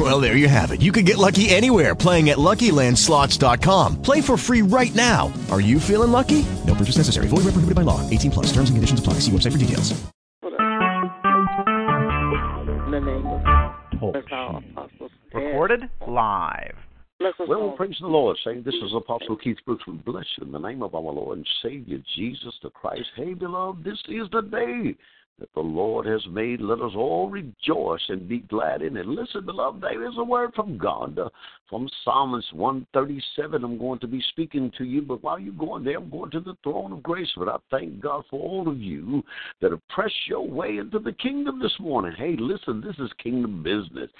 Well, there you have it. You can get lucky anywhere playing at LuckyLandSlots.com. Play for free right now. Are you feeling lucky? No purchase necessary. Void where prohibited by law. 18 plus. Terms and conditions apply. See website for details. In the name of that's. Recorded live. Well, all. praise the Lord. Saying this is Apostle Keith Brooks. We bless you in the name of our Lord and Savior Jesus the Christ. Hey, beloved, this is the day that the Lord has made. Let us all rejoice and be glad in it. Listen, beloved, there is a word from God uh, from Psalms 137. I'm going to be speaking to you, but while you're going there, I'm going to the throne of grace. But I thank God for all of you that have pressed your way into the kingdom this morning. Hey, listen, this is kingdom business.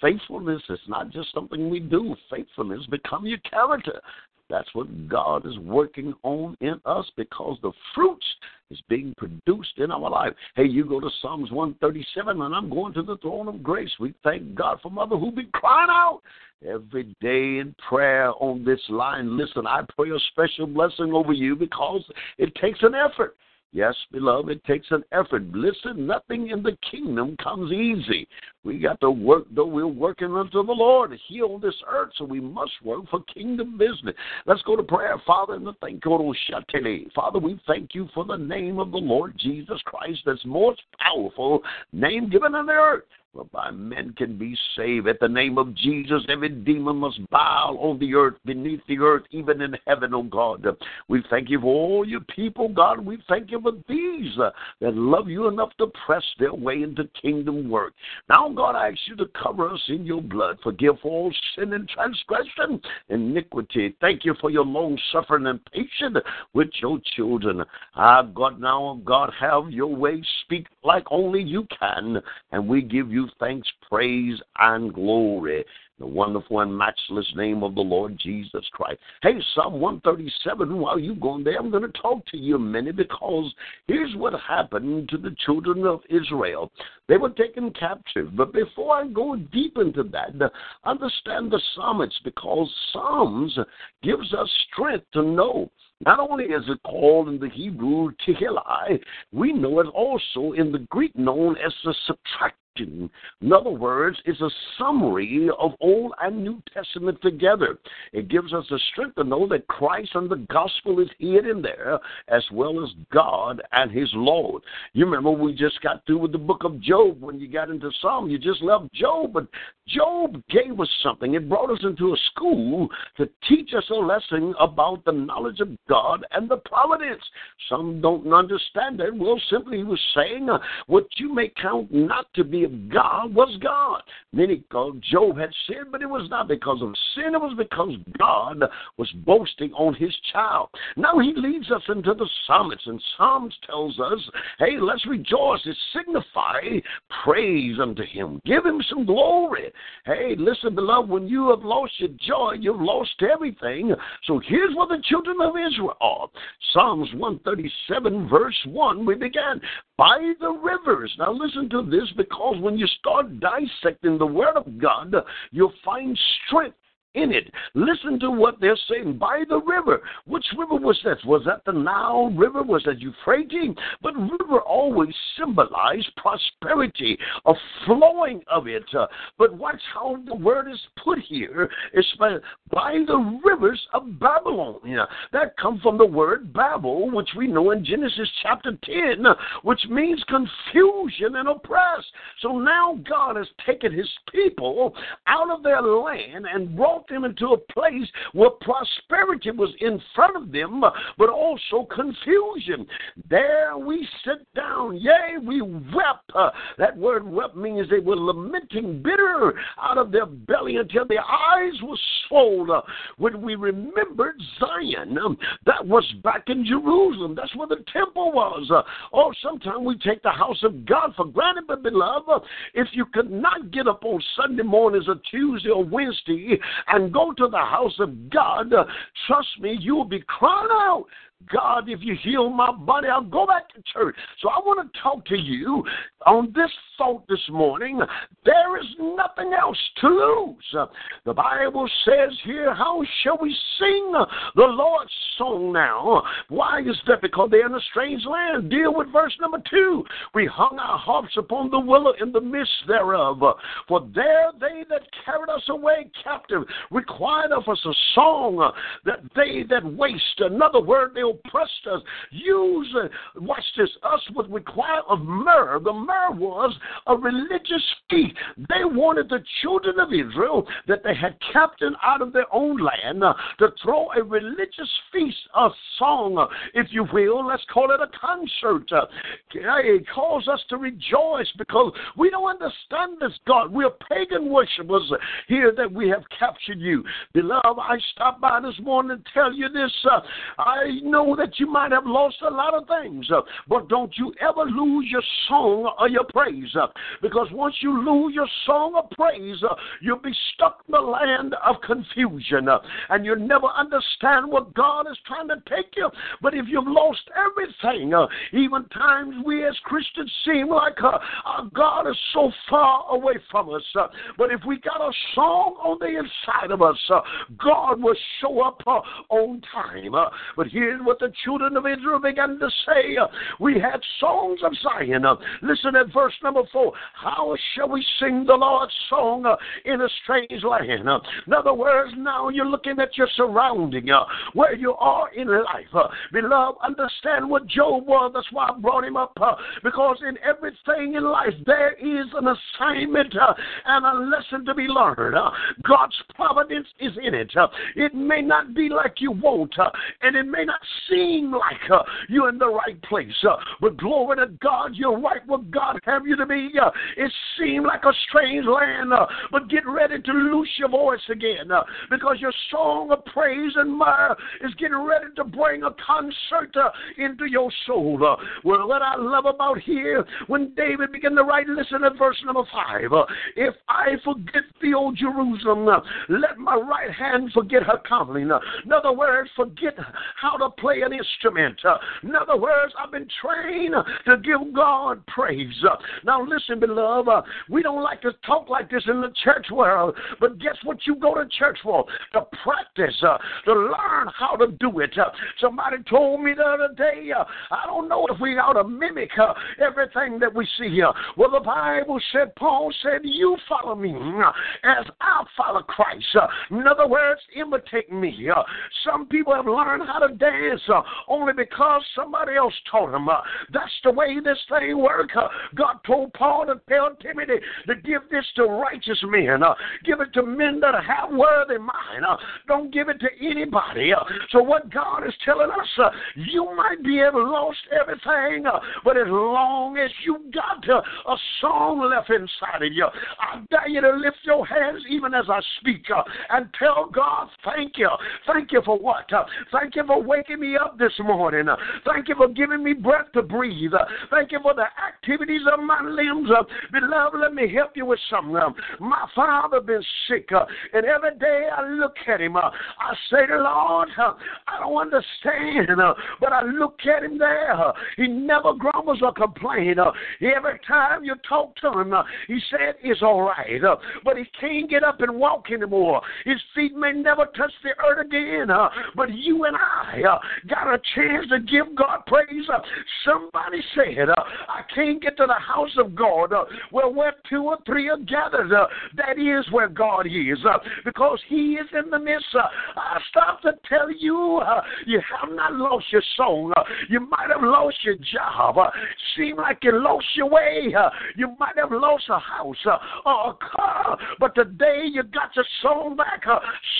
Faithfulness is not just something we do. Faithfulness become your character. That's what God is working on in us because the fruits is being produced in our life. Hey, you go to Psalms 137, and I'm going to the throne of grace. We thank God for Mother who been crying out every day in prayer on this line. Listen, I pray a special blessing over you because it takes an effort. Yes, beloved, it takes an effort. Listen, nothing in the kingdom comes easy. We got to work, though we're working unto the Lord to heal this earth, so we must work for kingdom business. Let's go to prayer, Father, in the thank. Father, we thank you for the name of the Lord Jesus Christ, that's most powerful name given on the earth whereby men can be saved. At the name of Jesus, every demon must bow on the earth, beneath the earth, even in heaven, oh God. We thank you for all your people, God. We thank you for these uh, that love you enough to press their way into kingdom work. Now, God, I ask you to cover us in your blood. Forgive all sin and transgression, iniquity. Thank you for your long suffering and patience with your children. Ah, God, now, God, have your way. Speak like only you can. And we give you thanks, praise, and glory. The wonderful and matchless name of the Lord Jesus Christ. Hey, Psalm 137, while you're going there, I'm going to talk to you a minute because here's what happened to the children of Israel. They were taken captive. But before I go deep into that, understand the psalmists because Psalms gives us strength to know not only is it called in the Hebrew Tehillah, we know it also in the Greek known as the subtraction. In other words, it's a summary of Old and New Testament together. It gives us the strength to know that Christ and the gospel is hid in there, as well as God and His Lord. You remember we just got through with the book of Job when you got into Psalm. You just left Job, but Job gave us something. It brought us into a school to teach us a lesson about the knowledge of God and the providence. Some don't understand that. Well, simply he was saying, uh, what you may count not to be of God was God. Many called Job had sinned, but it was not because of sin. It was because God was boasting on his child. Now he leads us into the Psalms, and Psalms tells us, hey, let's rejoice. It signify praise unto him. Give him some glory. Hey, listen, beloved, when you have lost your joy, you've lost everything. So here's what the children of Israel are. Psalms 137, verse 1, we began by the rivers. Now listen to this because when you start dissecting the Word of God, you'll find strength in it. Listen to what they're saying. By the river. Which river was that? Was that the Nile River? Was that Euphrates? But river always symbolized prosperity, a flowing of it. Uh, but watch how the word is put here. It's by, by the rivers of Babylon. Yeah, that comes from the word Babel, which we know in Genesis chapter 10, uh, which means confusion and oppress. So now God has taken his people out of their land and brought them into a place where prosperity was in front of them, but also confusion. There we sit down, yea, we wept. Uh, that word wept means they were lamenting bitter out of their belly until their eyes were swollen when we remembered Zion. Um, that was back in Jerusalem. That's where the temple was. Uh, oh, sometimes we take the house of God for granted, but beloved, if you could not get up on Sunday mornings or Tuesday or Wednesday and go to the house of God, trust me, you will be crying out God, if you heal my body, I'll go back to church. So I want to talk to you on this thought this morning. There is nothing else to lose. The Bible says here, How shall we sing the Lord's song now? Why is that? Because they're in a strange land. Deal with verse number two. We hung our harps upon the willow in the midst thereof. For there they that carried us away captive required of us a song that they that waste. Another word, they oppressed us. Use, uh, watch this, us would require of myrrh. The myrrh was a religious feat. They wanted the children of Israel that they had captain out of their own land uh, to throw a religious feast, a song, if you will. Let's call it a concert. It calls us to rejoice because we don't understand this God. We're pagan worshippers here that we have captured you. Beloved, I stopped by this morning to tell you this. Uh, I know that you might have lost a lot of things, uh, but don't you ever lose your song or your praise. Uh, because once you lose your song of praise, you'll be stuck in the land of confusion and you'll never understand what God is trying to take you. But if you've lost everything, uh, even times we as Christians seem like uh, our God is so far away from us. Uh, but if we got a song on the inside of us, uh, God will show up uh, on time. Uh, but here's what the children of Israel began to say. We had songs of Zion. Listen at verse number four. How shall we sing the Lord's song in a strange land? In other words, now you're looking at your surrounding, where you are in life. Uh, beloved, understand what Job was. That's why I brought him up. Uh, because in everything in life, there is an assignment uh, and a lesson to be learned. Uh, God's providence is in it. Uh, it may not be like you want, and it may not seem like you're in the right place. but glory to God, you're right where God have you to be. it seemed like a strange land, but get ready to loose your voice again because your song of praise and myrrh is getting ready to bring a concert into your soul. well, what I love about here, when David began to write, listen at verse number five. if I forget the old Jerusalem, let my right hand forget her coming. In other words, forget how to play an instrument. In other words, I've been trained to give God praise. Now, listen, beloved, we don't like to talk like this in the church world, but guess what you go to church for? To practice, to learn how to do it. Uh, somebody told me the other day, uh, I don't know if we ought to mimic uh, everything that we see here. Well, the Bible said, Paul said, You follow me mm, uh, as I follow Christ. Uh, in other words, imitate me. Uh. some people have learned how to dance uh, only because somebody else taught them. that's the way this thing works. God told Paul to tell Timothy to give this to righteous men. give it to men that have worthy mind. don't give it to anybody. so what God is telling us, you might be able to lost everything, but as long as you got uh, a song left inside of you, I dare you to lift your hands even as I speak uh, and tell God, thank you. Thank you for what? Uh, thank you for waking me up this morning. Uh, thank you for giving me breath to breathe. Uh, thank you for the activities of my limbs. Uh, beloved, let me help you with something. my father been sick, and every day I look at him. I say, Lord, I don't understand, uh, but I look at him there. he never grumbles or complains. Uh, every time you talk to him, uh, he said it's all right, but he can't get up and walk anymore. His feet may never touch the earth again, but you and I got a chance to give God praise. somebody said, I can't get to the house of God well, where two or three are gathered. that is where God is because He is in the midst. I stop to tell you, you have not lost your song. you might have lost your job. seem like you lost your way. you might have lost a house or a car, but today you got your soul back.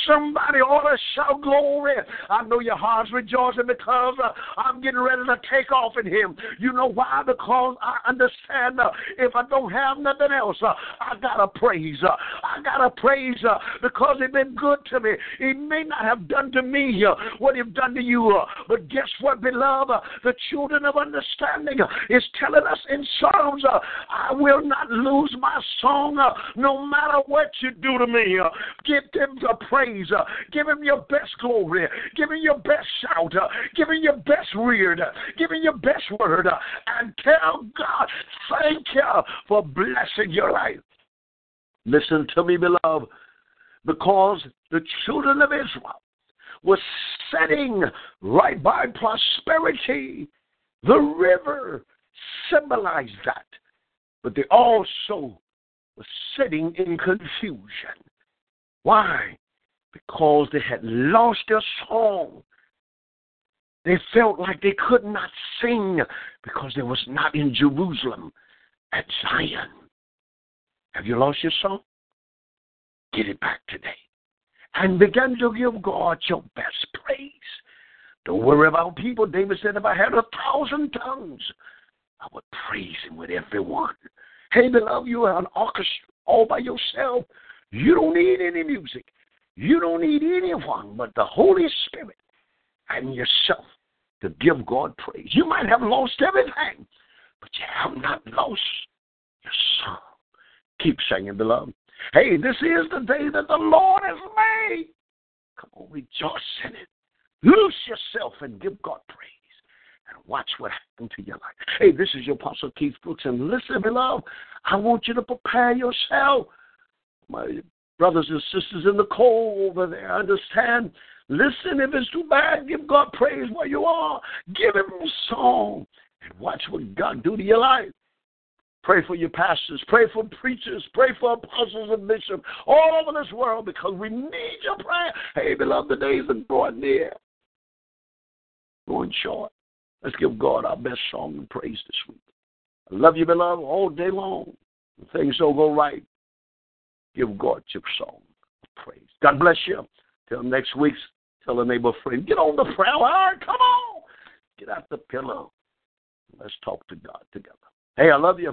somebody ought to shout glory. I know your heart's rejoicing because uh, I'm getting ready to take off in Him. You know why? Because I understand uh, if I don't have nothing else, uh, I got to praise. Uh, I got to praise uh, because He's been good to me. He may not have done to me uh, what He's done to you, uh, but guess what, beloved? Uh, the children of understanding uh, is telling us in Psalms, I will not lose my song no matter what you do to me. Give them the praise. Give Him your best glory. Give Him your best shout. Give Him your best. Uh, give Him your best word. And tell God, thank you for blessing your life. Listen to me, beloved, because the children of Israel were setting right by prosperity. The river symbolized that. But they also were sitting in confusion. Why? Because they had lost their song. They felt like they could not sing because they was not in Jerusalem at Zion. Have you lost your song? Get it back today. And begin to give God your best praise. Don't worry about people. David said, if I had a thousand tongues, I would praise him with everyone. Hey, beloved, you are an orchestra all by yourself. You don't need any music. You don't need anyone but the Holy Spirit and yourself to give God praise. You might have lost everything, but you have not lost your song. Keep singing, beloved. Hey, this is the day that the Lord has made. Come on, rejoice in it. Loose yourself and give God praise. And watch what happens to your life. Hey, this is your Apostle Keith Brooks. And listen, beloved, I want you to prepare yourself. My brothers and sisters in the cold over there, understand Listen, if it's too bad, give God praise where you are. Give Him a song and watch what God do to your life. Pray for your pastors. Pray for preachers. Pray for apostles and bishops all over this world because we need your prayer. Hey, beloved, the days are drawing near. Going short. Let's give God our best song and praise this week. I love you, beloved, all day long. Things don't go right, give God your song of praise. God bless you. Till next week's Tell a neighbor friend, get on the prayer line. Come on. Get out the pillow. Let's talk to God together. Hey, I love you.